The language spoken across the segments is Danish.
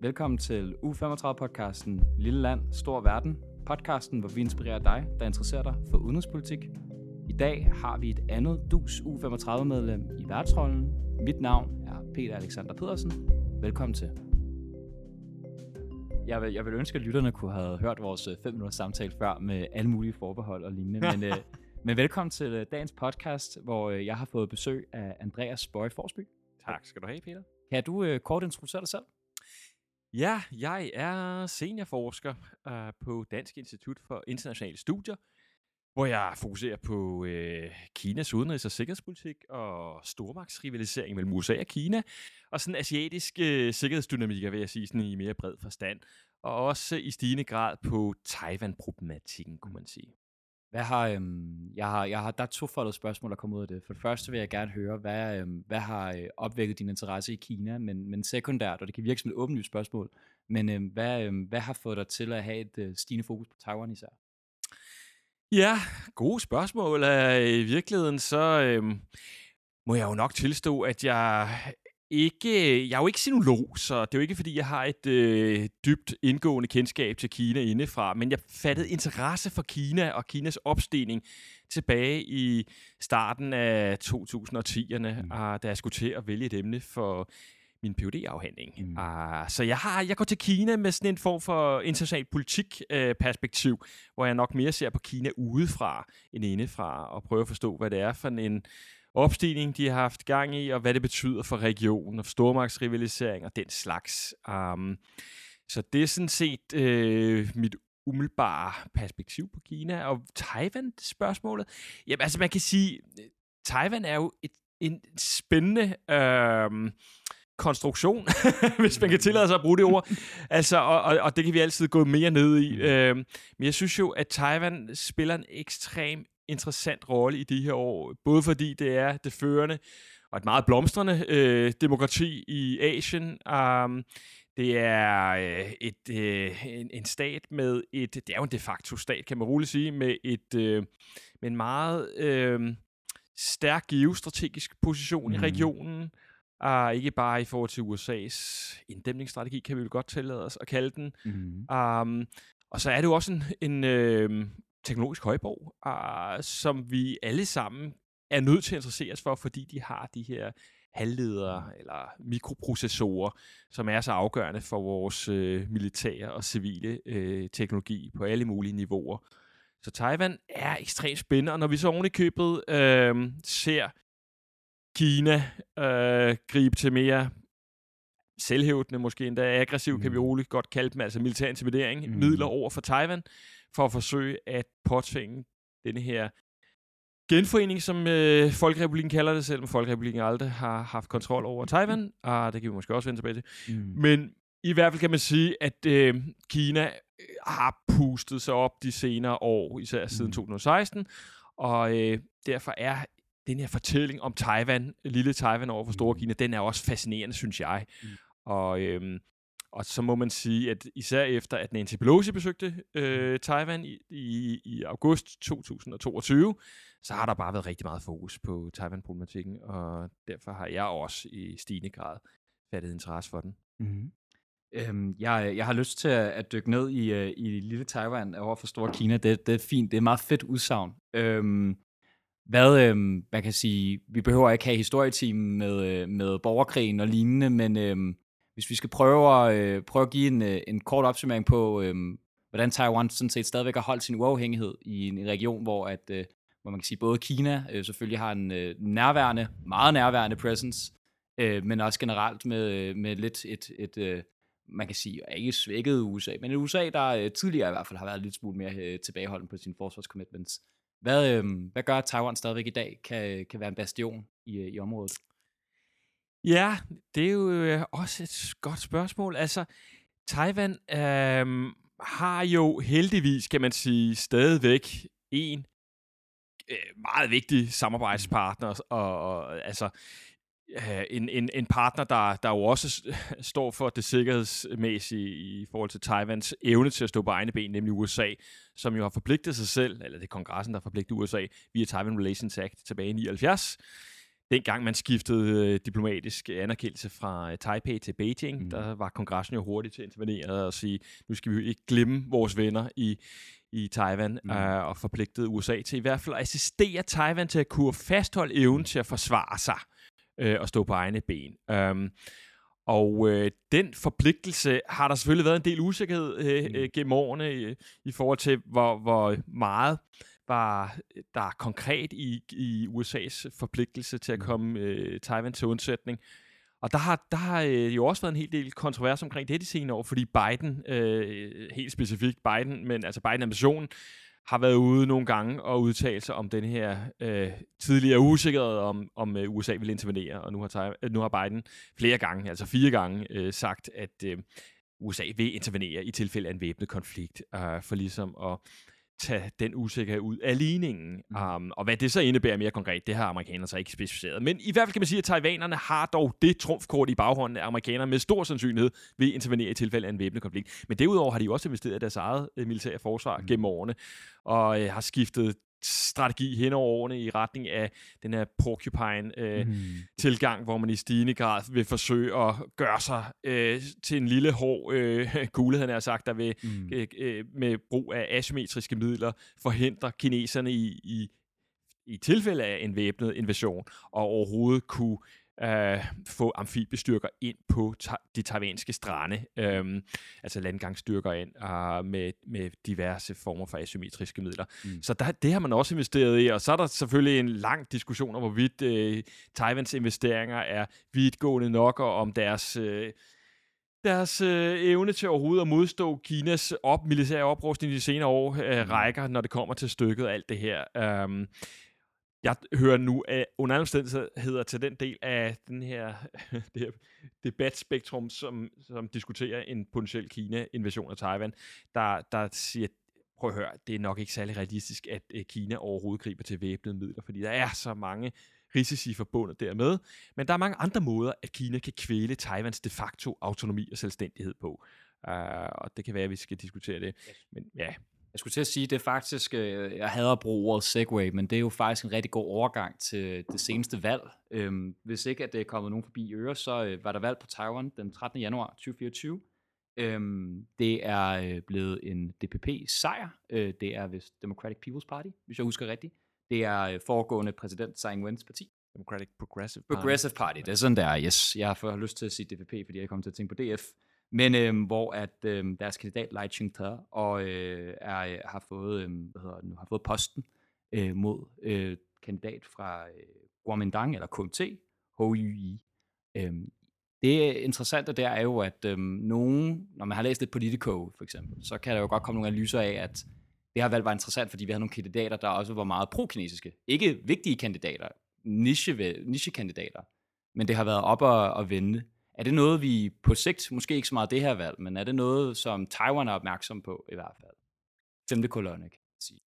Velkommen til U35-podcasten Lille Land, Stor Verden. Podcasten, hvor vi inspirerer dig, der interesserer dig for udenrigspolitik. I dag har vi et andet DUS U35-medlem i værtsrollen. Mit navn er Peter Alexander Pedersen. Velkommen til. Jeg vil, jeg vil ønske, at lytterne kunne have hørt vores 5 minutters samtale før med alle mulige forbehold og lignende. Men, øh, men velkommen til øh, dagens podcast, hvor øh, jeg har fået besøg af Andreas Bøje Forsby. Tak skal du have, Peter. Kan du øh, kort introducere dig selv? Ja, jeg er seniorforsker uh, på Dansk Institut for Internationale Studier, hvor jeg fokuserer på uh, Kinas udenrigs- og sikkerhedspolitik og stormagtsrivalisering mellem USA og Kina, og sådan asiatiske øh, uh, sikkerhedsdynamik, vil jeg sige, sådan i mere bred forstand, og også i stigende grad på Taiwan-problematikken, kunne man sige. Hvad har, øhm, jeg har, jeg har, der er tofoldet spørgsmål, der kommer ud af det. For det første vil jeg gerne høre, hvad, øhm, hvad har øh, opvækket din interesse i Kina, men, men sekundært, og det kan virke som et åbenlyst spørgsmål, men øhm, hvad, øhm, hvad har fået dig til at have et øh, stigende fokus på Taiwan især? Ja, gode spørgsmål. Øh, I virkeligheden så øhm, må jeg jo nok tilstå, at jeg ikke, jeg er jo ikke sinolog, så det er jo ikke, fordi jeg har et øh, dybt indgående kendskab til Kina indefra, men jeg fattede interesse for Kina og Kinas opstigning tilbage i starten af 2010'erne, mm. da jeg skulle til at vælge et emne for min phd afhandling mm. Uh, så jeg har jeg går til Kina med sådan en form for international politik uh, perspektiv, hvor jeg nok mere ser på Kina udefra end indefra, og prøver at forstå, hvad det er for en opstigning, de har haft gang i, og hvad det betyder for regionen, og stormagtsrivalisering og den slags. Um, så det er sådan set øh, mit umiddelbare perspektiv på Kina. Og Taiwan-spørgsmålet? Jamen, altså man kan sige, Taiwan er jo et, en spændende... Øh, konstruktion, hvis man kan tillade sig at bruge det ord. Altså, og, og, og det kan vi altid gå mere ned i. Øh, men jeg synes jo, at Taiwan spiller en ekstrem interessant rolle i de her år, både fordi det er det førende og et meget blomstrende øh, demokrati i Asien. Um, det er øh, et, øh, en, en stat med et, det er jo en de facto stat, kan man roligt sige, med et øh, med en meget øh, stærk geostrategisk position mm. i regionen. Uh, ikke bare i forhold til USA's inddæmningsstrategi, kan vi jo godt tillade os at kalde den. Mm. Um, og så er det jo også en, en øh, teknologisk højborg, uh, som vi alle sammen er nødt til at interessere os for, fordi de har de her halvledere eller mikroprocessorer, som er så afgørende for vores øh, militære og civile øh, teknologi på alle mulige niveauer. Så Taiwan er ekstremt spændende, og når vi så oven i købet øh, ser Kina øh, gribe til mere selvhævdende, måske endda aggressiv, mm. kan vi mm. roligt godt kalde dem, altså militær intimidering, mm. midler over for Taiwan, for at forsøge at påtvinge denne her genforening, som øh, Folkerepubliken kalder det, selvom Folkerepubliken aldrig har haft kontrol over Taiwan, og det kan vi måske også vende tilbage til. Mm. Men i hvert fald kan man sige, at øh, Kina øh, har pustet sig op de senere år, især siden mm. 2016, og øh, derfor er den her fortælling om Taiwan, lille Taiwan over for Store mm. Kina, den er også fascinerende, synes jeg. Mm. Og, øhm, og så må man sige, at især efter, at Nancy Pelosi besøgte øh, mm. Taiwan i, i, i august 2022, så har der bare været rigtig meget fokus på Taiwan-problematikken, og derfor har jeg også i stigende grad fattet interesse for den. Mm-hmm. Øhm, jeg, jeg har lyst til at, at dykke ned i, uh, i lille Taiwan over for Store Kina. Det, det er fint. Det er meget fedt udsagn. Øhm, hvad, øh, man kan sige, vi behøver ikke have historietimen med, øh, med borgerkrigen og lignende, men øh, hvis vi skal prøve at, øh, prøve at give en, øh, en kort opsummering på, øh, hvordan Taiwan sådan set stadigvæk har holdt sin uafhængighed i en, en region, hvor, at, øh, hvor man kan sige, både Kina øh, selvfølgelig har en øh, nærværende, meget nærværende presence, øh, men også generelt med, øh, med lidt et, et øh, man kan sige, ikke svækket USA, men et USA, der øh, tidligere i hvert fald har været lidt smule mere øh, tilbageholden på sine forsvarscommitments. Hvad, øh, hvad gør, at Taiwan stadigvæk i dag kan, kan være en bastion i, øh, i området? Ja, det er jo øh, også et godt spørgsmål. Altså, Taiwan øh, har jo heldigvis, kan man sige, stadigvæk en øh, meget vigtig samarbejdspartner, og, og altså øh, en, en, en partner, der, der jo også står for det sikkerhedsmæssige i forhold til Taiwans evne til at stå på egne ben, nemlig USA, som jo har forpligtet sig selv, eller det er kongressen, der har forpligtet USA, via Taiwan Relations Act tilbage i 79, dengang man skiftede øh, diplomatisk anerkendelse fra øh, Taipei til Beijing, mm. der var kongressen jo hurtigt til at intervenere og sige, nu skal vi jo ikke glemme vores venner i, i Taiwan, mm. øh, og forpligtede USA til i hvert fald at assistere Taiwan til at kunne fastholde evnen til at forsvare sig øh, og stå på egne ben. Um, og øh, den forpligtelse har der selvfølgelig været en del usikkerhed øh, mm. øh, gennem årene i, i forhold til, hvor, hvor meget var der er konkret i, i USA's forpligtelse til at mm. komme øh, Taiwan til undsætning. Og der har, der har øh, jo også været en hel del kontrovers omkring det de senere år, fordi Biden, øh, helt specifikt Biden, men altså Biden-administrationen, har været ude nogle gange og udtalt sig om den her øh, tidligere usikkerhed om, om øh, USA vil intervenere, og nu har, øh, nu har Biden flere gange, altså fire gange, øh, sagt, at øh, USA vil intervenere i tilfælde af en væbnet konflikt, øh, for ligesom at tage den usikkerhed ud af ligningen. Mm. Um, og hvad det så indebærer mere konkret, det har amerikanerne så ikke specificeret. Men i hvert fald kan man sige, at taiwanerne har dog det trumfkort i baghånden, at amerikanerne med stor sandsynlighed vil intervenere i tilfælde af en væbnet konflikt. Men derudover har de jo også investeret i deres eget øh, militære forsvar mm. gennem årene, og øh, har skiftet strategi hen over årene i retning af den her porcupine-tilgang, øh, mm. hvor man i stigende grad vil forsøge at gøre sig øh, til en lille hård øh, kugle, han har sagt, der vil mm. øh, øh, med brug af asymmetriske midler forhindre kineserne i, i, i tilfælde af en væbnet invasion, og overhovedet kunne øh, få amfibiestyrker ind på ta- de taiwanske strande, øh, altså landgangsstyrker ind uh, med, med diverse former for asymmetriske midler. Mm. Så der, det har man også investeret i, og så er der selvfølgelig en lang diskussion om, hvorvidt øh, Taiwans investeringer er vidtgående nok, og om deres... Øh, deres øh, evne til overhovedet at modstå Kinas op, militære oprustning de senere år øh, mm. rækker, når det kommer til stykket alt det her. Um, jeg hører nu af under alle omstændigheder til den del af den her, det her debatspektrum, som, som diskuterer en potentiel Kina-invasion af Taiwan, der, der siger, prøv at høre, det er nok ikke særlig realistisk, at Kina overhovedet griber til væbnede midler, fordi der er så mange risici forbundet dermed. Men der er mange andre måder, at Kina kan kvæle Taiwans de facto autonomi og selvstændighed på. Uh, og det kan være, at vi skal diskutere det. Men ja, jeg skulle til at sige, det er faktisk, øh, jeg hader at bruge ordet segway, men det er jo faktisk en rigtig god overgang til det seneste valg. Øhm, hvis ikke at det er kommet nogen forbi øre, så øh, var der valg på Taiwan den 13. januar 2024. Øhm, det er øh, blevet en DPP-sejr. det er vist Democratic People's Party, hvis jeg husker rigtigt. Det er foregående præsident Tsai Ing-wens parti. Democratic Progressive Party. Progressive Party, det er sådan der, yes. Jeg har lyst til at sige DPP, fordi jeg kom til at tænke på DF. Men øh, hvor at øh, deres kandidat Lai Ching-te og øh, er, øh, har fået øh, hvad hedder nu, har fået posten øh, mod øh, kandidat fra øh, Kuomintang eller KMT, HYI. Øh, det interessante der er jo, at øh, nogen, når man har læst et Politico for eksempel, så kan der jo godt komme nogle analyser af, at det her valg var interessant, fordi vi havde nogle kandidater, der også var meget pro-kinesiske. Ikke vigtige kandidater, niche, niche-kandidater, men det har været op og, og vende. Er det noget, vi på sigt, måske ikke så meget det her valg, men er det noget, som Taiwan er opmærksom på i hvert fald? Femte kolonne, kan man sige.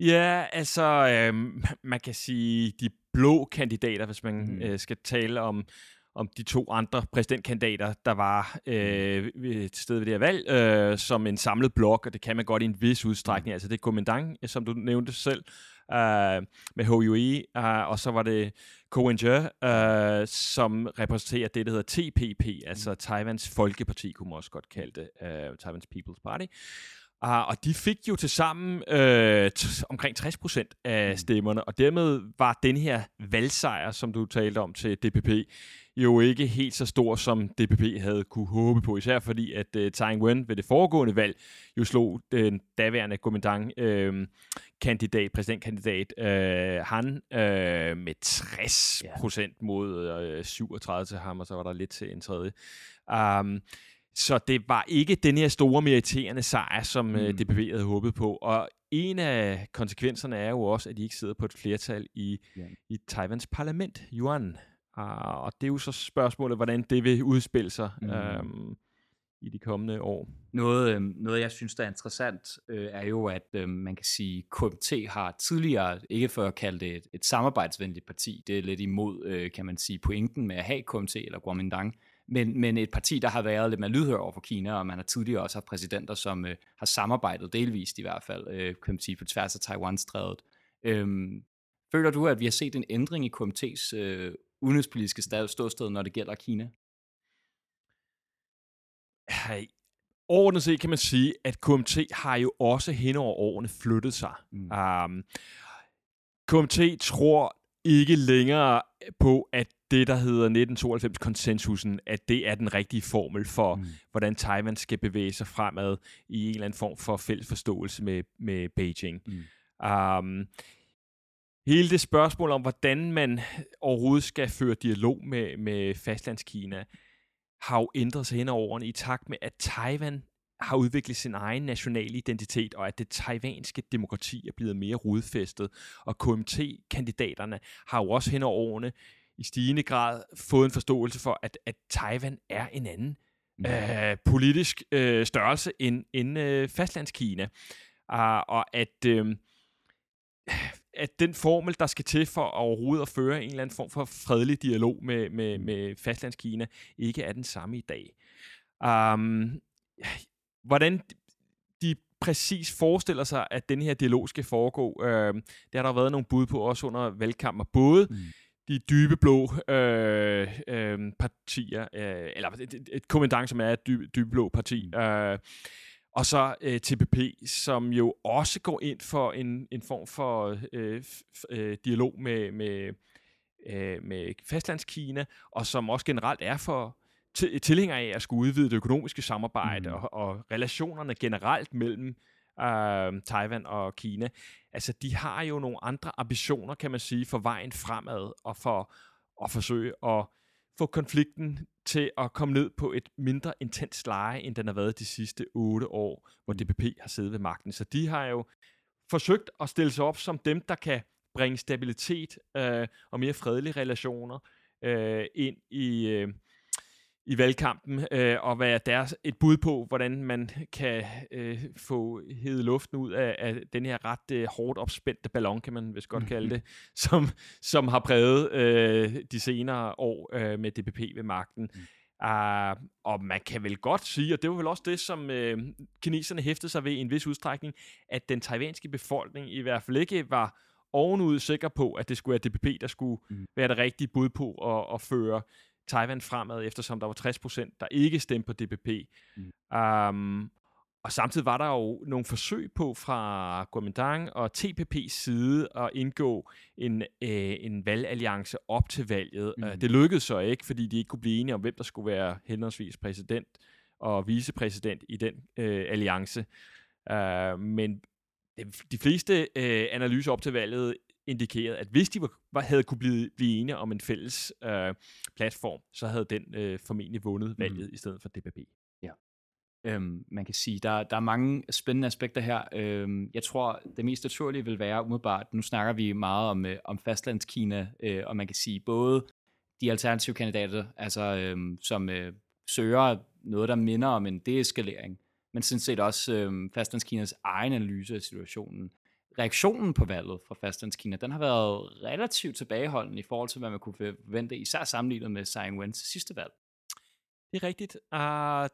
Ja, altså, øh, man kan sige, de blå kandidater, hvis man mm. øh, skal tale om, om de to andre præsidentkandidater, der var øh, til stede ved det her valg, øh, som en samlet blok, og det kan man godt i en vis udstrækning. Mm. Altså det er Kuomintang, som du nævnte selv, øh, med HUE, øh, og så var det Koen-je, øh, som repræsenterer det, der hedder TPP, altså mm. Taiwans Folkeparti, kunne man også godt kalde det, uh, Taiwans People's Party. Uh, og de fik jo til sammen uh, omkring 60 procent af mm. stemmerne, og dermed var den her valgsejr, som du talte om til DPP, jo ikke helt så stor, som DPP havde kunne håbe på, især fordi, at uh, Tsai Ing-wen ved det foregående valg jo slog den daværende Kuomintang-kandidat, uh, præsidentkandidat, uh, han uh, med 60 procent yeah. mod uh, 37 til ham, og så var der lidt til en tredje. Um, så det var ikke den her store meriterende sejr, som mm. DPP havde håbet på. Og en af konsekvenserne er jo også, at de ikke sidder på et flertal i, yeah. i Taiwans parlament, Yuan. Uh, og det er jo så spørgsmålet, hvordan det vil udspille sig mm. um, i de kommende år. Noget, øh, noget jeg synes, der er interessant, øh, er jo, at øh, man kan sige, KMT har tidligere, ikke for at kalde det et, et samarbejdsvenligt parti, det er lidt imod, øh, kan man sige, pointen med at have KMT eller Kuomintang, men, men et parti, der har været lidt mere lydhør over for Kina, og man har tidligere også haft præsidenter, som øh, har samarbejdet delvist i hvert fald, øh, kan man sige, på tværs af Taiwan-strædet. Øhm, Føler du, at vi har set en ændring i KMT's øh, udenrigspolitiske ståsted, når det gælder Kina? Hey. Overordnet set kan man sige, at KMT har jo også hen over årene flyttet sig. Mm. Um, KMT tror ikke længere på, at det, der hedder 1992-konsensusen, at det er den rigtige formel for, mm. hvordan Taiwan skal bevæge sig fremad i en eller anden form for fælles forståelse med, med Beijing. Mm. Um, hele det spørgsmål om, hvordan man overhovedet skal føre dialog med, med fastlandskina, har jo ændret sig hen over årene i takt med, at Taiwan har udviklet sin egen nationale identitet, og at det taiwanske demokrati er blevet mere rodfæstet. Og KMT-kandidaterne har jo også hen over årene i stigende grad fået en forståelse for, at, at Taiwan er en anden mm. øh, politisk øh, størrelse end, end øh, fastlandskina. Uh, og at, øh, at den formel, der skal til for overhovedet at føre en eller anden form for fredelig dialog med, med, mm. med fastlandskina, ikke er den samme i dag. Um, hvordan de præcis forestiller sig, at den her dialog skal foregå, øh, det har der været nogle bud på også under valgkampen. Både mm. De dybe blå øh, øh, partier, øh, eller et, et kommandant, som er et dybe, dybe blå parti, mm. øh, og så øh, TPP, som jo også går ind for en, en form for øh, øh, dialog med, med, øh, med fastlandskina, og som også generelt er for tilhænger af at skulle udvide det økonomiske samarbejde mm. og, og relationerne generelt mellem øh, Taiwan og Kina. Altså, de har jo nogle andre ambitioner, kan man sige, for vejen fremad og for at forsøge at få konflikten til at komme ned på et mindre intens leje, end den har været de sidste otte år, hvor DPP har siddet ved magten. Så de har jo forsøgt at stille sig op som dem, der kan bringe stabilitet øh, og mere fredelige relationer øh, ind i, øh, i valgkampen, øh, og hvad deres et bud på, hvordan man kan øh, få hede luften ud af, af den her ret øh, hårdt opspændte ballon, kan man vist godt kalde det, som, som har præget øh, de senere år øh, med DPP ved magten. Mm. Uh, og man kan vel godt sige, og det var vel også det, som øh, kineserne hæftede sig ved i en vis udstrækning, at den taiwanske befolkning i hvert fald ikke var ovenud sikker på, at det skulle være DPP, der skulle mm. være det rigtige bud på at, at føre Taiwan fremad, eftersom der var 60 procent, der ikke stemte på DPP. Mm. Um, og samtidig var der jo nogle forsøg på fra Kuomintang og TPP's side at indgå en, øh, en valgalliance op til valget. Mm. Uh, det lykkedes så ikke, fordi de ikke kunne blive enige om, hvem der skulle være henholdsvis præsident og vicepræsident i den øh, alliance. Uh, men de fleste øh, analyser op til valget indikeret, at hvis de var, havde kunne blive, blive enige om en fælles øh, platform, så havde den øh, formentlig vundet mm. valget mm. i stedet for DPP. Ja. Øhm, man kan sige, der, der er mange spændende aspekter her. Øhm, jeg tror, det mest naturlige vil være umiddelbart, nu snakker vi meget om, øh, om fastlandskina, øh, og man kan sige både de alternative kandidater, altså øh, som øh, søger noget, der minder om en deeskalering, men sådan set også øh, fastlandskinas egen analyse af situationen reaktionen på valget fra fastlandskina, den har været relativt tilbageholdende i forhold til, hvad man kunne forvente, især sammenlignet med Tsai Ing-wen til sidste valg. Det er rigtigt. Uh,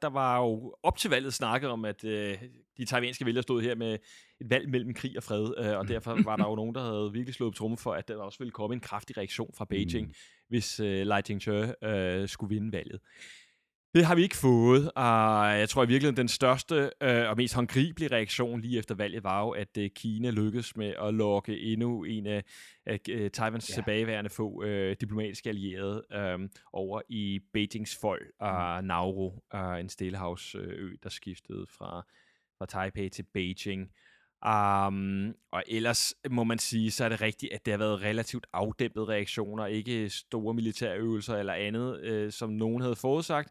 der var jo op til valget snakket om, at uh, de taiwanske vælgere stod her med et valg mellem krig og fred, uh, og derfor var der jo nogen, der havde virkelig slået på trummen for, at der også ville komme en kraftig reaktion fra Beijing, mm. hvis uh, Lai Ching-che uh, skulle vinde valget. Det har vi ikke fået, og jeg tror i virkeligheden, den største øh, og mest håndgribelige reaktion lige efter valget var jo, at øh, Kina lykkedes med at lokke endnu en af, øh, Taiwans ja. tilbageværende få øh, diplomatiske allierede øh, over i Beijings fold af mm. Nauru, øh, en stillehavsø, der skiftede fra, fra Taipei til Beijing. Um, og ellers må man sige, så er det rigtigt, at det har været relativt afdæmpede reaktioner, ikke store militære øvelser eller andet, øh, som nogen havde forudsagt.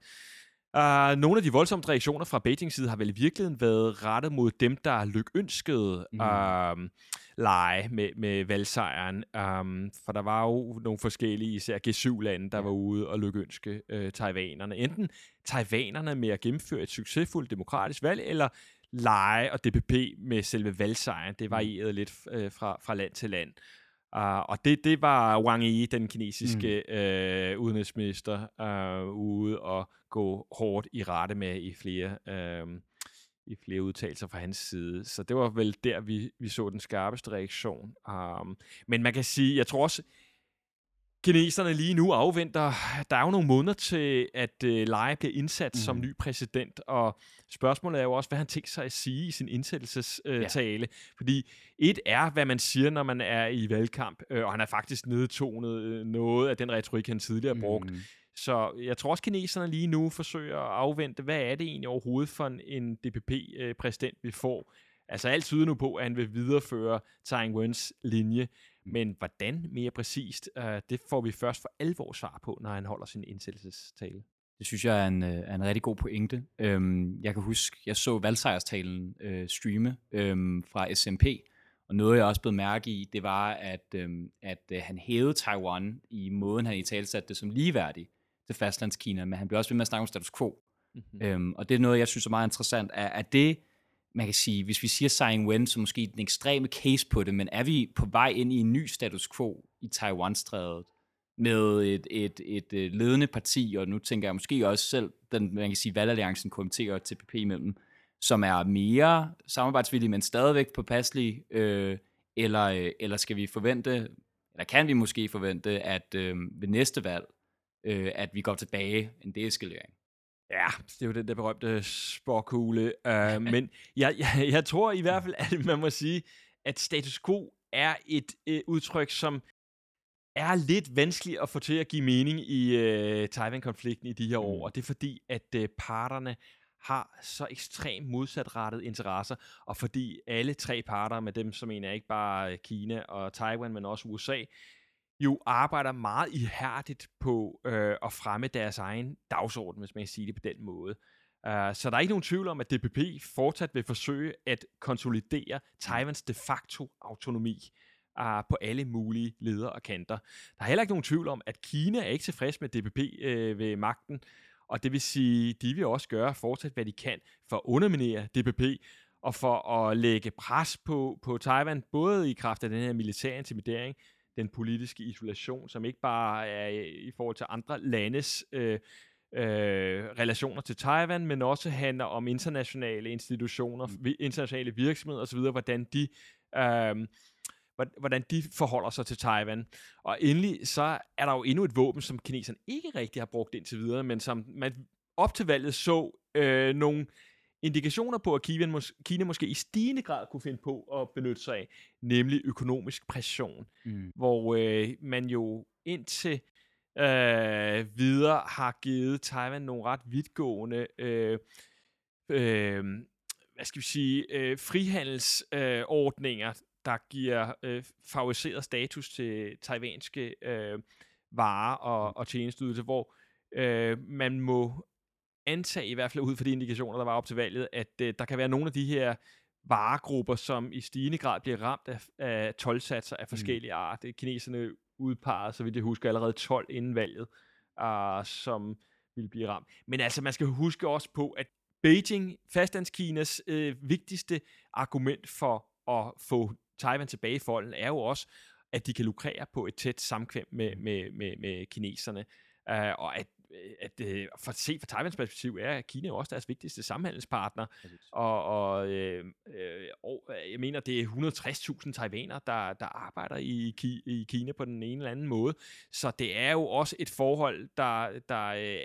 Uh, nogle af de voldsomme reaktioner fra Beijing side har vel i virkeligheden været rettet mod dem, der lykønskede mm. uh, lege med, med valgsejren. Um, for der var jo nogle forskellige, især G7-lande, der var ude og lykønske uh, taiwanerne. Enten taiwanerne med at gennemføre et succesfuldt demokratisk valg, eller lege og DPP med selve valgsejren. Det mm. varierede lidt øh, fra, fra land til land. Uh, og det, det var Wang Yi, den kinesiske mm. øh, udenrigsminister, uh, ude og gå hårdt i rette med i flere, uh, i flere udtalelser fra hans side. Så det var vel der, vi, vi så den skarpeste reaktion. Um, men man kan sige, jeg tror også, kineserne lige nu afventer, der er jo nogle måneder til, at uh, Lai bliver indsat mm. som ny præsident, og spørgsmålet er jo også, hvad han tænker sig at sige i sin indsættelsestale. Uh, ja. Fordi et er, hvad man siger, når man er i valgkamp, uh, og han har faktisk nedtonet noget af den retorik, han tidligere har brugt. Mm. Så jeg tror også, kineserne lige nu forsøger at afvente, hvad er det egentlig overhovedet for en DPP-præsident, vi får. Altså alt tyder nu på, at han vil videreføre Tsai Ing-wens linje. Men hvordan mere præcist, uh, det får vi først for alvor svar på, når han holder sin indsættelsestale. Det synes jeg er en, øh, er en rigtig god pointe. Øhm, jeg kan huske, jeg så valgsejrstalen øh, streame øhm, fra SMP, og noget jeg også blev mærke i, det var, at, øhm, at øh, han hævede Taiwan i måden, han i tale satte det som ligeværdig til fastlandskina, men han bliver også ved med at snakke om status quo. Mm-hmm. Øhm, og det er noget, jeg synes er meget interessant. Er, er det, man kan sige, hvis vi siger Tsai Ing-wen, så måske den ekstreme case på det, men er vi på vej ind i en ny status quo i Taiwan-strædet med et, et, et, et ledende parti, og nu tænker jeg måske også selv, den, man kan sige, valgalliancen kommenterer til TPP imellem, som er mere samarbejdsvillige, men stadigvæk påpasselige, øh, eller, øh, eller skal vi forvente, eller kan vi måske forvente, at øh, ved næste valg, øh, at vi går tilbage en deeskalering. Ja, det er jo den der berømte sporkugle. Uh, men jeg, jeg, jeg tror i hvert fald, at man må sige, at status quo er et øh, udtryk, som er lidt vanskeligt at få til at give mening i uh, Taiwan-konflikten i de her år. Mm. Og det er fordi, at uh, parterne har så ekstremt modsatrettede interesser, og fordi alle tre parter, med dem som en er ikke bare Kina og Taiwan, men også USA, jo arbejder meget ihærdigt på øh, at fremme deres egen dagsorden, hvis man kan sige det på den måde. Uh, så der er ikke nogen tvivl om, at DPP fortsat vil forsøge at konsolidere Taiwans de facto autonomi uh, på alle mulige ledere og kanter. Der er heller ikke nogen tvivl om, at Kina er ikke tilfreds med DPP øh, ved magten, og det vil sige, de vil også gøre fortsat, hvad de kan for at underminere DPP, og for at lægge pres på, på Taiwan, både i kraft af den her militære intimidering, den politiske isolation, som ikke bare er i forhold til andre landes øh, øh, relationer til Taiwan, men også handler om internationale institutioner, mm. internationale virksomheder osv., hvordan de øh, hvordan de forholder sig til Taiwan. Og endelig så er der jo endnu et våben, som kineserne ikke rigtig har brugt indtil videre, men som man op til valget så øh, nogle indikationer på, at Kina, mås- Kina måske i stigende grad kunne finde på at benytte sig af, nemlig økonomisk pression, mm. hvor øh, man jo indtil øh, videre har givet Taiwan nogle ret vidtgående øh, øh, hvad skal vi sige, øh, frihandelsordninger, der giver øh, favoriseret status til taiwanske øh, varer og, og tjenesteydelser, hvor øh, man må antage, i hvert fald ud fra de indikationer, der var op til valget, at øh, der kan være nogle af de her varegrupper, som i stigende grad bliver ramt af, af tolvsatser af mm. forskellige mm. art. Kineserne udpegede, så vidt jeg husker, allerede 12 inden valget, uh, som vil blive ramt. Men altså, man skal huske også på, at Beijing, fastlandskinas øh, vigtigste argument for at få Taiwan tilbage i folden, er jo også, at de kan lukrere på et tæt samkvem med, mm. med, med, med kineserne. Uh, og at Øh, at øh, for se fra Taiwans perspektiv er Kina jo også deres vigtigste samhandelspartner. Og, og, øh, øh, og øh, jeg mener, det er 160.000 taiwanere, der, der arbejder i, i Kina på den ene eller anden måde. Så det er jo også et forhold, der, der øh,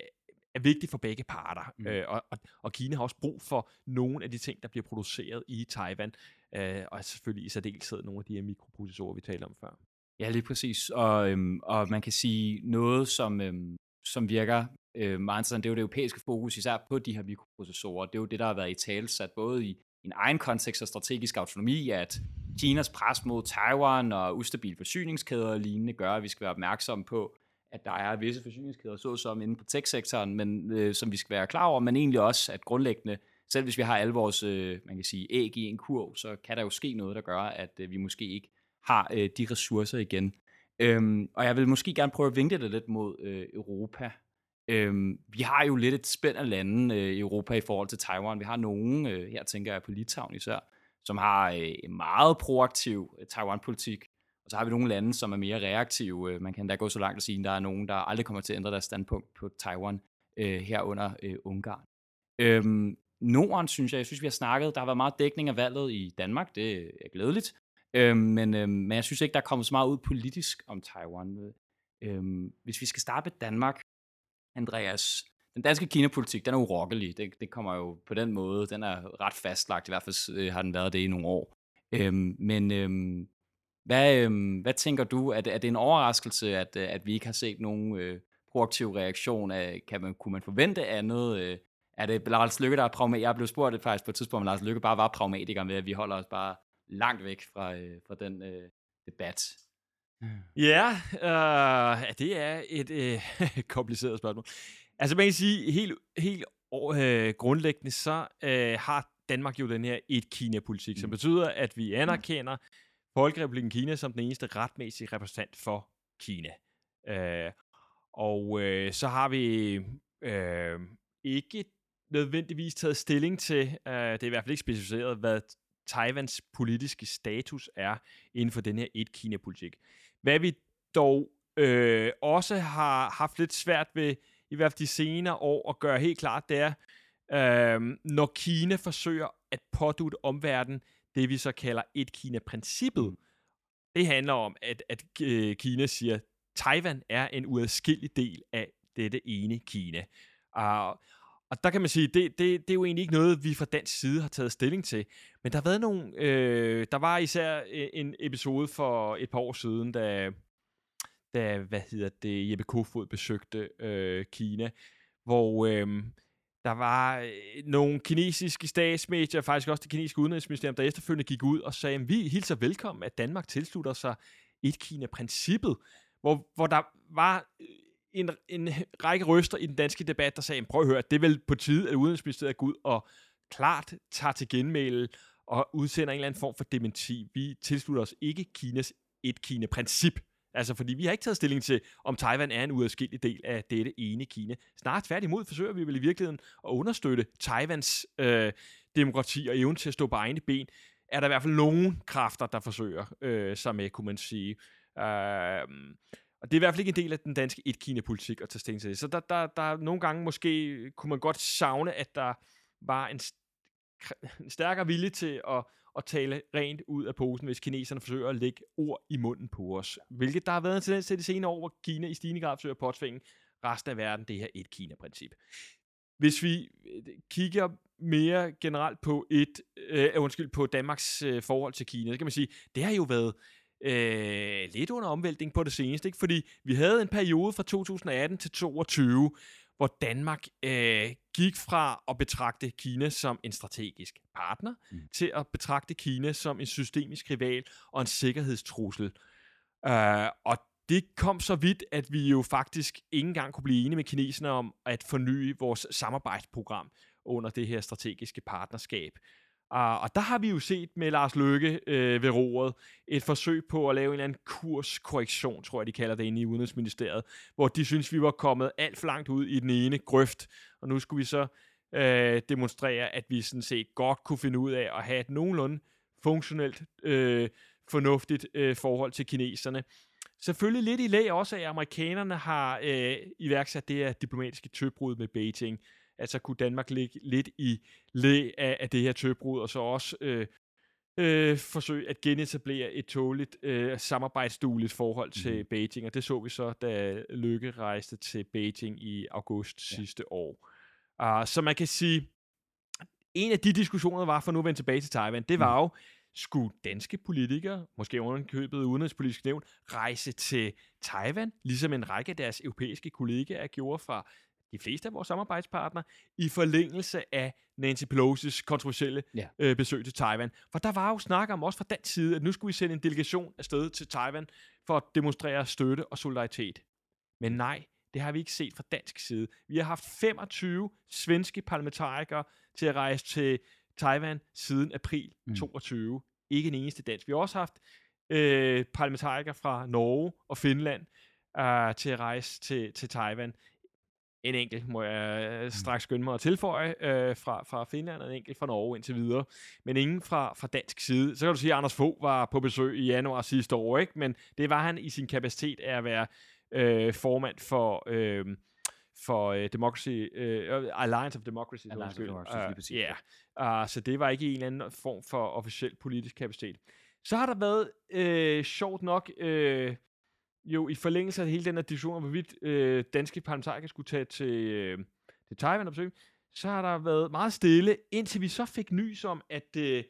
er vigtigt for begge parter. Mm. Øh, og, og, og Kina har også brug for nogle af de ting, der bliver produceret i Taiwan. Øh, og selvfølgelig i særdeleshed nogle af de her mikroprocessorer, vi talte om før. Ja, lige præcis. Og, øhm, og man kan sige noget, som, øhm, som virker øh, meget interessant, det er jo det europæiske fokus, især på de her mikroprocessorer. Det er jo det, der har været i tale sat både i en egen kontekst og strategisk autonomi, at Kinas pres mod Taiwan og ustabile forsyningskæder og lignende gør, at vi skal være opmærksomme på, at der er visse forsyningskæder, såsom inden på tech-sektoren, men, øh, som vi skal være klar over, men egentlig også, at grundlæggende, selv hvis vi har alle vores øh, man kan sige, æg i en kurv, så kan der jo ske noget, der gør, at øh, vi måske ikke har øh, de ressourcer igen. Øhm, og jeg vil måske gerne prøve at vinkle det lidt mod øh, Europa. Øhm, vi har jo lidt et spænd af lande øh, i Europa i forhold til Taiwan. Vi har nogen, øh, her tænker jeg på Litauen især, som har øh, en meget proaktiv øh, Taiwan-politik. Og så har vi nogle lande, som er mere reaktive. Øh, man kan da gå så langt at sige, at der er nogen, der aldrig kommer til at ændre deres standpunkt på Taiwan, øh, herunder øh, Ungarn. Øhm, Norden, synes jeg. Jeg synes, vi har snakket, der har været meget dækning af valget i Danmark, det er glædeligt. Øhm, men, øhm, men jeg synes ikke, der er kommet så meget ud politisk om Taiwan. Øhm, hvis vi skal starte med Danmark, Andreas, den danske Kina-politik, den er urokkelig. Det, det kommer jo på den måde, den er ret fastlagt, i hvert fald øh, har den været det i nogle år. Øhm, men øhm, hvad, øhm, hvad tænker du, at, det, er det en overraskelse, at, at vi ikke har set nogen øh, proaktiv reaktion? Af, kan man, kunne man forvente andet? Øh, er det Lars Lykke, der er pragmatiker? Jeg blev spurgt det faktisk på et tidspunkt, om Lars Lykke bare var pragmatiker med, at vi holder os bare langt væk fra, øh, fra den øh, debat. Ja, øh, det er et øh, kompliceret spørgsmål. Altså man kan sige, helt, helt øh, grundlæggende, så øh, har Danmark jo den her et-Kina-politik, mm. som betyder, at vi anerkender Folkerepubliken Kina som den eneste retmæssige repræsentant for Kina. Øh, og øh, så har vi øh, ikke nødvendigvis taget stilling til, øh, det er i hvert fald ikke specificeret, hvad Taiwans politiske status er inden for den her et-Kina-politik. Hvad vi dog øh, også har haft lidt svært ved, i hvert fald de senere år, at gøre helt klart, det er, øh, når Kina forsøger at pådute omverdenen det, vi så kalder et-Kina-princippet. Det handler om, at, at øh, Kina siger, Taiwan er en uadskillelig del af dette ene Kina. Uh, og der kan man sige, det, det, det er jo egentlig ikke noget, vi fra dansk side har taget stilling til. Men der har været nogle... Øh, der var især øh, en episode for et par år siden, da, da hvad hedder det, Jeppe Kofod besøgte øh, Kina, hvor øh, der var øh, nogle kinesiske statsmedier, faktisk også det kinesiske udenrigsministerium, der efterfølgende gik ud og sagde, at vi hilser velkommen, at Danmark tilslutter sig et Kina-princippet, hvor, hvor der var en, en række røster i den danske debat, der sagde, prøv at høre, det er vel på tide, at Udenrigsministeriet går ud og klart tager til genmæle og udsender en eller anden form for dementi. Vi tilslutter os ikke Kinas et-Kina-princip. Altså, fordi vi har ikke taget stilling til, om Taiwan er en uadskillelig del af dette ene Kina. Snart tværtimod forsøger vi vel i virkeligheden at understøtte Taiwans øh, demokrati og evne til at stå på egne ben. Er der i hvert fald nogen kræfter, der forsøger øh, sig med, kunne man sige. Øh, og det er i hvert fald ikke en del af den danske et-Kina-politik at tage sten til det. Så der, der, der nogle gange måske kunne man godt savne, at der var en, en stærkere vilje til at, at tale rent ud af posen, hvis kineserne forsøger at lægge ord i munden på os. Hvilket der har været en tendens til de senere år, hvor Kina i stigende grad forsøger at påtvinge resten af verden det her et-Kina-princip. Hvis vi øh, kigger mere generelt på et øh, undskyld på Danmarks øh, forhold til Kina, så kan man sige, det har jo været øh, lidt under omvæltning på det seneste, ikke? fordi vi havde en periode fra 2018 til 2022, hvor Danmark øh, gik fra at betragte Kina som en strategisk partner, mm. til at betragte Kina som en systemisk rival og en sikkerhedstrussel. Øh, og det kom så vidt, at vi jo faktisk ikke engang kunne blive enige med kineserne om at forny vores samarbejdsprogram under det her strategiske partnerskab. Uh, og der har vi jo set med Lars Løkke øh, ved roret et forsøg på at lave en eller anden kurskorrektion, tror jeg, de kalder det inde i Udenrigsministeriet, hvor de synes, vi var kommet alt for langt ud i den ene grøft, og nu skulle vi så øh, demonstrere, at vi sådan set godt kunne finde ud af at have et nogenlunde funktionelt, øh, fornuftigt øh, forhold til kineserne. Selvfølgelig lidt i lag også, at amerikanerne har øh, iværksat det her diplomatiske tøbrud med Beijing, altså kunne Danmark ligge lidt i læ af, af det her tøbrud, og så også øh, øh, forsøge at genetablere et tåligt øh, samarbejdsdueligt forhold til mm. Beijing, og det så vi så, da Lykke rejste til Beijing i august ja. sidste år. Uh, så man kan sige, en af de diskussioner var, for nu at vende tilbage til Taiwan, det var mm. jo, skulle danske politikere, måske underkøbet udenrigspolitisk nævn, rejse til Taiwan, ligesom en række af deres europæiske kollegaer gjorde fra de fleste af vores samarbejdspartnere, i forlængelse af Nancy Pelosi's kontroversielle ja. øh, besøg til Taiwan. For der var jo snak om også fra den side, at nu skulle vi sende en delegation afsted til Taiwan for at demonstrere støtte og solidaritet. Men nej, det har vi ikke set fra dansk side. Vi har haft 25 svenske parlamentarikere til at rejse til Taiwan siden april mm. 22. Ikke en eneste dansk. Vi har også haft øh, parlamentarikere fra Norge og Finland øh, til at rejse til, til Taiwan en enkelt, må jeg øh, straks skynde mig at tilføje, øh, fra, fra Finland, og en enkelt fra Norge indtil videre. Men ingen fra, fra dansk side. Så kan du sige, at Anders Fogh var på besøg i januar sidste år, ikke? men det var han i sin kapacitet af at være øh, formand for, øh, for uh, Democracy, uh, Alliance of Democracy. Alliance of Democracy. Ja, yeah. uh, så det var ikke en eller anden form for officiel politisk kapacitet. Så har der været, uh, sjovt nok, uh, jo i forlængelse af hele den her diskussion om, hvorvidt uh, danske parlamentarikere skulle tage til, uh, til Taiwan og besøge, så har der været meget stille, indtil vi så fik nys om, at uh,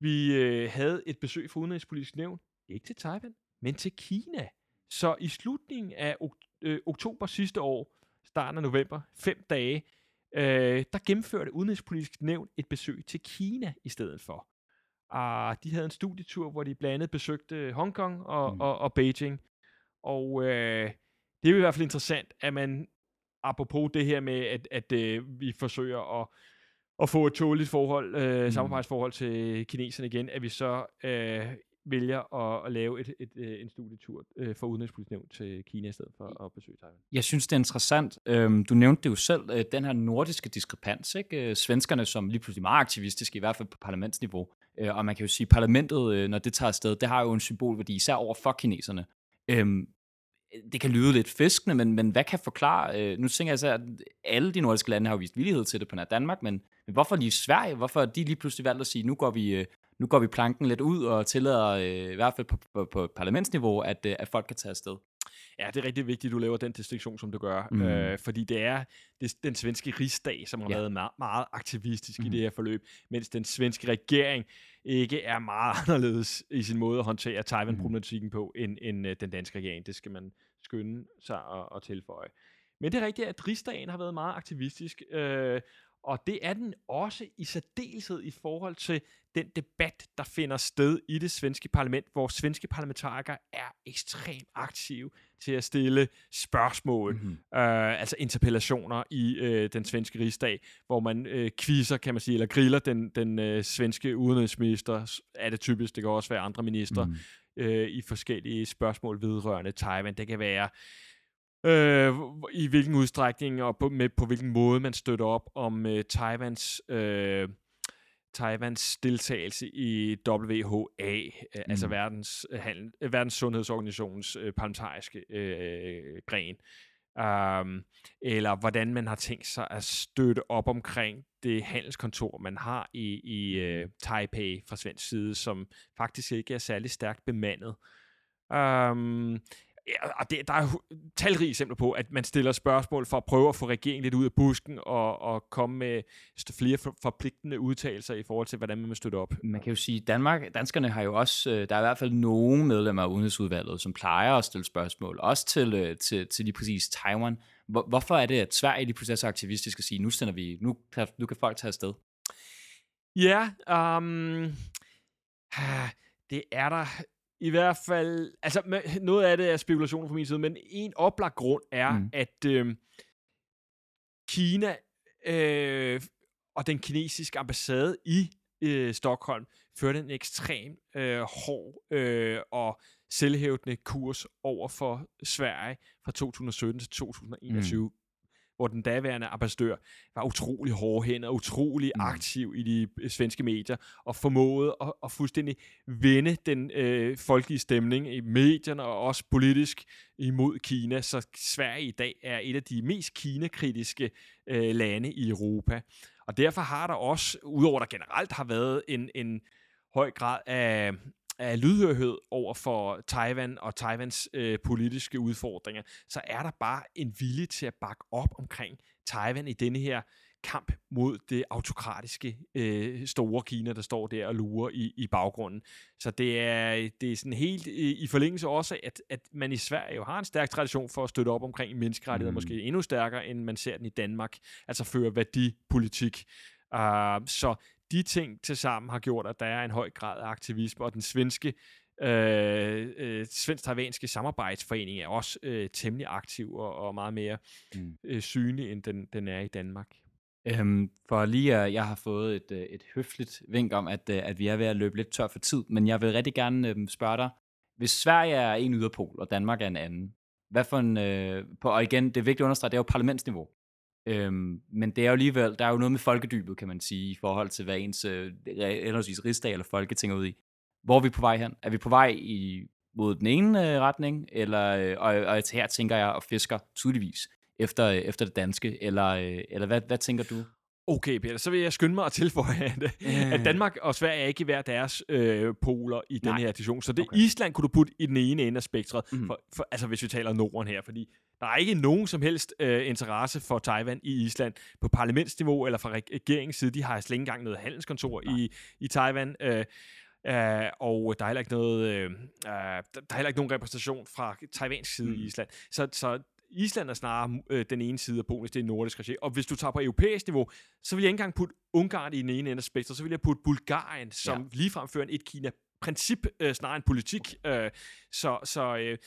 vi uh, havde et besøg fra Udenrigspolitisk Nævn, ikke til Taiwan, men til Kina. Så i slutningen af ok- øh, oktober sidste år, starten af november, fem dage, øh, der gennemførte Udenrigspolitisk Nævn et besøg til Kina i stedet for. Og de havde en studietur, hvor de blandt andet besøgte Hongkong og, mm. og, og Beijing. Og øh, det er jo i hvert fald interessant, at man, apropos det her med, at, at øh, vi forsøger at, at få et tåligt forhold, øh, mm. samarbejdsforhold til kineserne igen, at vi så øh, vælger at, at lave et, et, et, øh, en studietur øh, for udenrigspolitisk nævn til Kina i stedet for at besøge Taiwan. Jeg synes, det er interessant. Øhm, du nævnte det jo selv, øh, den her nordiske diskrepans. Ikke? Svenskerne som lige pludselig meget aktivistiske, i hvert fald på parlamentsniveau. Og man kan jo sige, parlamentet, når det tager afsted, det har jo en symbolværdi, især over for kineserne. Øhm, det kan lyde lidt fiskende, men, men hvad kan forklare, øh, nu tænker jeg så, at alle de nordiske lande har jo vist villighed til det på nær Danmark, men, men hvorfor lige Sverige? Hvorfor er de lige pludselig valgt at sige, nu går vi, øh, nu går vi planken lidt ud og tillader, øh, i hvert fald på, på, på parlamentsniveau, at, øh, at folk kan tage afsted. Ja, det er rigtig vigtigt, at du laver den distinktion, som du gør. Mm. Øh, fordi det er det, den svenske rigsdag, som har ja. været meget, meget aktivistisk mm. i det her forløb, mens den svenske regering ikke er meget anderledes i sin måde at håndtere Taiwan-problematikken på, end, end uh, den danske regering. Det skal man skynde sig at, at tilføje. Men det er rigtigt, at rigsdagen har været meget aktivistisk, øh, og det er den også i særdeleshed i forhold til den debat, der finder sted i det svenske parlament, hvor svenske parlamentarikere er ekstremt aktive til at stille spørgsmål, mm-hmm. øh, altså interpellationer i øh, den svenske rigsdag, hvor man øh, quizzer, kan man sige, eller griller den, den øh, svenske udenrigsminister, er det typisk, det kan også være andre minister, mm. øh, i forskellige spørgsmål vedrørende Taiwan. Det kan være øh, i hvilken udstrækning og på, med, på hvilken måde man støtter op om øh, Taiwans øh, Taiwans deltagelse i WHA, øh, altså mm. altså verdens, øh, handel, øh, verdens sundhedsorganisations øh, parlamentariske øh, gren. Um, eller hvordan man har tænkt sig at støtte op omkring det handelskontor, man har i, i uh, Taipei fra svensk side, som faktisk ikke er særlig stærkt bemandet. Um, Ja, det, der er talrige eksempler på, at man stiller spørgsmål for at prøve at få regeringen lidt ud af busken og, og komme med flere forpligtende udtalelser i forhold til, hvordan man støtte op. Man kan jo sige, Danmark, danskerne har jo også, øh, der er i hvert fald nogle medlemmer af udenrigsudvalget, som plejer at stille spørgsmål, også til, øh, til, til lige præcis Taiwan. Hvorfor er det, at Sverige lige pludselig er så aktivistisk at sige, nu sender vi, nu, nu kan folk tage afsted? Ja, um, det er der i hvert fald, altså noget af det er spekulationer fra min side, men en oplagt grund er, mm. at øh, Kina øh, og den kinesiske ambassade i øh, Stockholm førte en ekstrem øh, hård øh, og selvhævdende kurs over for Sverige fra 2017 til 2021. Mm hvor den daværende ambassadør var utrolig hårdhændet og utrolig mm. aktiv i de øh, svenske medier, og formåede at, at fuldstændig vende den øh, folkelige stemning i medierne og også politisk imod Kina, så Sverige i dag er et af de mest Kina-kritiske øh, lande i Europa. Og derfor har der også, udover der generelt har været en, en høj grad af, af lydhørhed over for Taiwan og Taiwans øh, politiske udfordringer, så er der bare en vilje til at bakke op omkring Taiwan i denne her kamp mod det autokratiske øh, store Kina, der står der og lurer i, i baggrunden. Så det er, det er sådan helt i, i forlængelse også, at, at man i Sverige jo har en stærk tradition for at støtte op omkring menneskerettigheder, mm. måske endnu stærkere, end man ser den i Danmark, altså føre værdipolitik. Uh, så de ting til sammen har gjort, at der er en høj grad af aktivisme, og den svenske øh, øh, svensk-taiwanske samarbejdsforening er også øh, temmelig aktiv og, og meget mere mm. øh, synlig, end den, den er i Danmark. Øhm, for lige at jeg har fået et, øh, et høfligt vink om, at, øh, at vi er ved at løbe lidt tør for tid, men jeg vil rigtig gerne øh, spørge dig, hvis Sverige er en yderpol, og Danmark er en anden, hvad for en, øh, på, og igen, det er vigtigt at understrege, det er jo parlamentsniveau. Øhm, men det er jo alligevel, der er jo noget med folkedybet, kan man sige, i forhold til, hvad ens øh, rigsdag eller folketing er ude i. Hvor er vi på vej hen? Er vi på vej i, mod den ene øh, retning, eller, øh, og, og her tænker jeg og fisker tydeligvis efter, øh, efter det danske, eller, øh, eller hvad, hvad tænker du? Okay, Peter, så vil jeg skynde mig at tilføje, at, øh. at Danmark og Sverige er ikke hver deres øh, poler i den her diskussion. Så det okay. Island kunne du putte i den ene ende af spektret, mm. for, for, altså hvis vi taler Norden her, fordi der er ikke nogen som helst øh, interesse for Taiwan i Island på parlamentsniveau eller fra regeringens side. De har slet ikke engang noget handelskontor i, i Taiwan. Øh, Uh, og der er heller ikke noget, uh, der er heller ikke nogen repræsentation fra Taiwans side mm. i Island. Så, så Island er snarere øh, den ene side af Polen, det er nordisk regi. Og hvis du tager på europæisk niveau, så vil jeg ikke engang putte Ungarn i den ene ende af spektret, så vil jeg putte Bulgarien, som ja. ligefrem fører et Kina princip øh, snarere en politik. Øh, så så øh,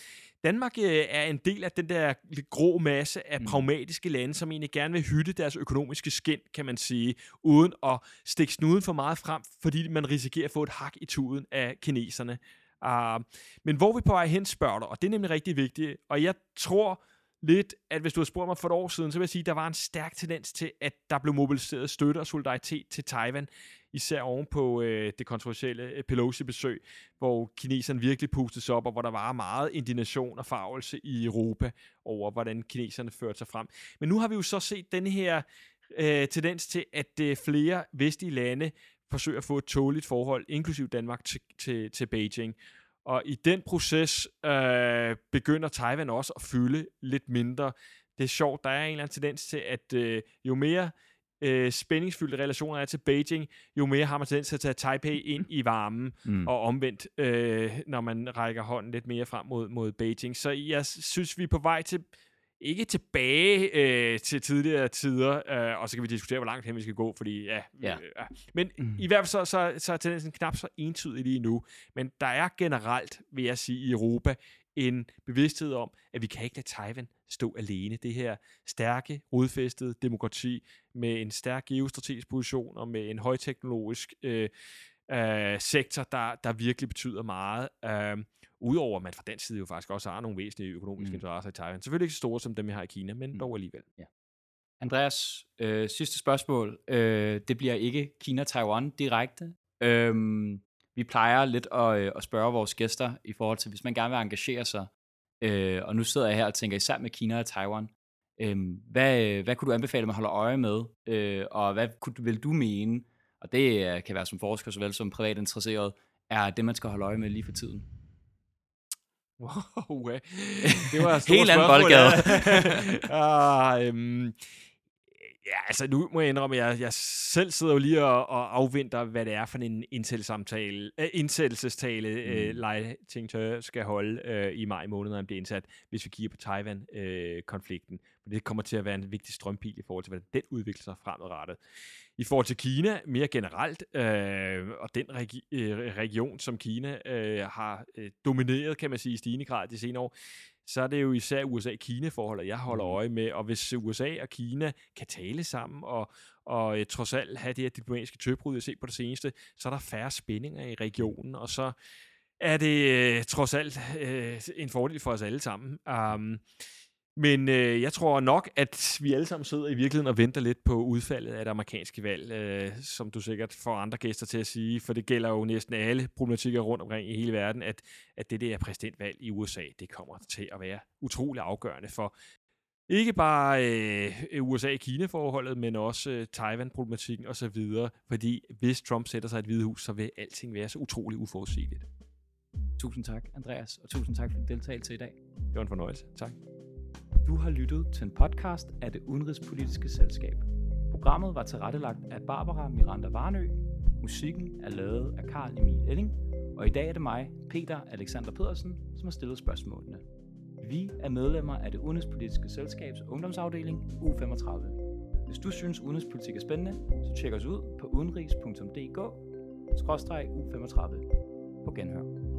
Danmark øh, er en del af den der grå masse af mm. pragmatiske lande, som egentlig gerne vil hytte deres økonomiske skin, kan man sige, uden at stikke snuden for meget frem, fordi man risikerer at få et hak i tuden af kineserne. Uh, men hvor vi på vej hen, spørger dig, og det er nemlig rigtig vigtigt, og jeg tror, lidt, at hvis du havde spurgt mig for et år siden, så vil jeg sige, at der var en stærk tendens til, at der blev mobiliseret støtte og solidaritet til Taiwan, især oven på øh, det kontroversielle øh, Pelosi-besøg, hvor kineserne virkelig pustede sig op, og hvor der var meget indignation og farvelse i Europa over, hvordan kineserne førte sig frem. Men nu har vi jo så set den her øh, tendens til, at øh, flere vestlige lande forsøger at få et tåligt forhold, inklusiv Danmark, til, til, til Beijing. Og i den proces øh, begynder Taiwan også at fylde lidt mindre. Det er sjovt, der er en eller anden tendens til, at øh, jo mere øh, spændingsfyldte relationer er til Beijing, jo mere har man tendens til at tage Taipei ind i varmen, mm. og omvendt, øh, når man rækker hånden lidt mere frem mod, mod Beijing. Så jeg synes, vi er på vej til ikke tilbage øh, til tidligere tider, øh, og så kan vi diskutere, hvor langt hen vi skal gå, fordi ja, ja. Øh, men mm. i hvert fald så, så, så er tendensen knap så entydig lige nu, men der er generelt, vil jeg sige, i Europa en bevidsthed om, at vi kan ikke lade Taiwan stå alene. Det her stærke, rodfæstede demokrati med en stærk geostrategisk position og med en højteknologisk øh, øh, sektor, der, der virkelig betyder meget. Øh, Udover at man fra den side jo faktisk også har nogle væsentlige økonomiske mm. interesser i Taiwan. Selvfølgelig ikke så store som dem, vi har i Kina, men mm. dog alligevel. Ja. Andreas, øh, sidste spørgsmål. Øh, det bliver ikke Kina-Taiwan direkte. Øh, vi plejer lidt at, øh, at spørge vores gæster i forhold til, hvis man gerne vil engagere sig, øh, og nu sidder jeg her og tænker især med Kina og Taiwan, øh, hvad, hvad kunne du anbefale, at man holder øje med, øh, og hvad kunne, vil du mene, og det kan være som forsker såvel som privat interesseret, er det, man skal holde øje med lige for tiden? Wow, det var et Helt anden boldgade. ah, øhm, ja, altså nu må jeg indrømme, at jeg, jeg selv sidder jo lige og, og afventer, hvad det er for en indsættelsestale, øh, indsættelsestale mm. øh, Lai Ching-te skal holde øh, i maj måned, når han bliver indsat, hvis vi kigger på Taiwan-konflikten. Øh, det kommer til at være en vigtig strømpil i forhold til, hvordan den udvikler sig fremadrettet. I forhold til Kina mere generelt, øh, og den regi- øh, region, som Kina øh, har øh, domineret, kan man sige, i stigende grad de senere år, så er det jo især USA-Kina-forholdet, jeg holder mm. øje med. Og hvis USA og Kina kan tale sammen og, og øh, trods alt have det her diplomatiske tøbrud, jeg set på det seneste, så er der færre spændinger i regionen, og så er det øh, trods alt øh, en fordel for os alle sammen. Um, men øh, jeg tror nok, at vi alle sammen sidder i virkeligheden og venter lidt på udfaldet af det amerikanske valg, øh, som du sikkert får andre gæster til at sige, for det gælder jo næsten alle problematikker rundt omkring i hele verden, at, at det der præsidentvalg i USA, det kommer til at være utrolig afgørende for ikke bare øh, USA-Kina-forholdet, men også øh, Taiwan-problematikken osv., fordi hvis Trump sætter sig i et hvide hus, så vil alting være så utrolig uforudsigeligt. Tusind tak, Andreas, og tusind tak for din deltagelse i dag. Det var en fornøjelse. Tak. Du har lyttet til en podcast af det Udenrigspolitiske Selskab. Programmet var tilrettelagt af Barbara Miranda Varnø. Musikken er lavet af Karl Emil Elling. Og i dag er det mig, Peter Alexander Pedersen, som har stillet spørgsmålene. Vi er medlemmer af det Udenrigspolitiske Selskabs ungdomsafdeling U35. Hvis du synes, udenrigspolitik er spændende, så tjek os ud på udenrigs.dk-u35 på genhør.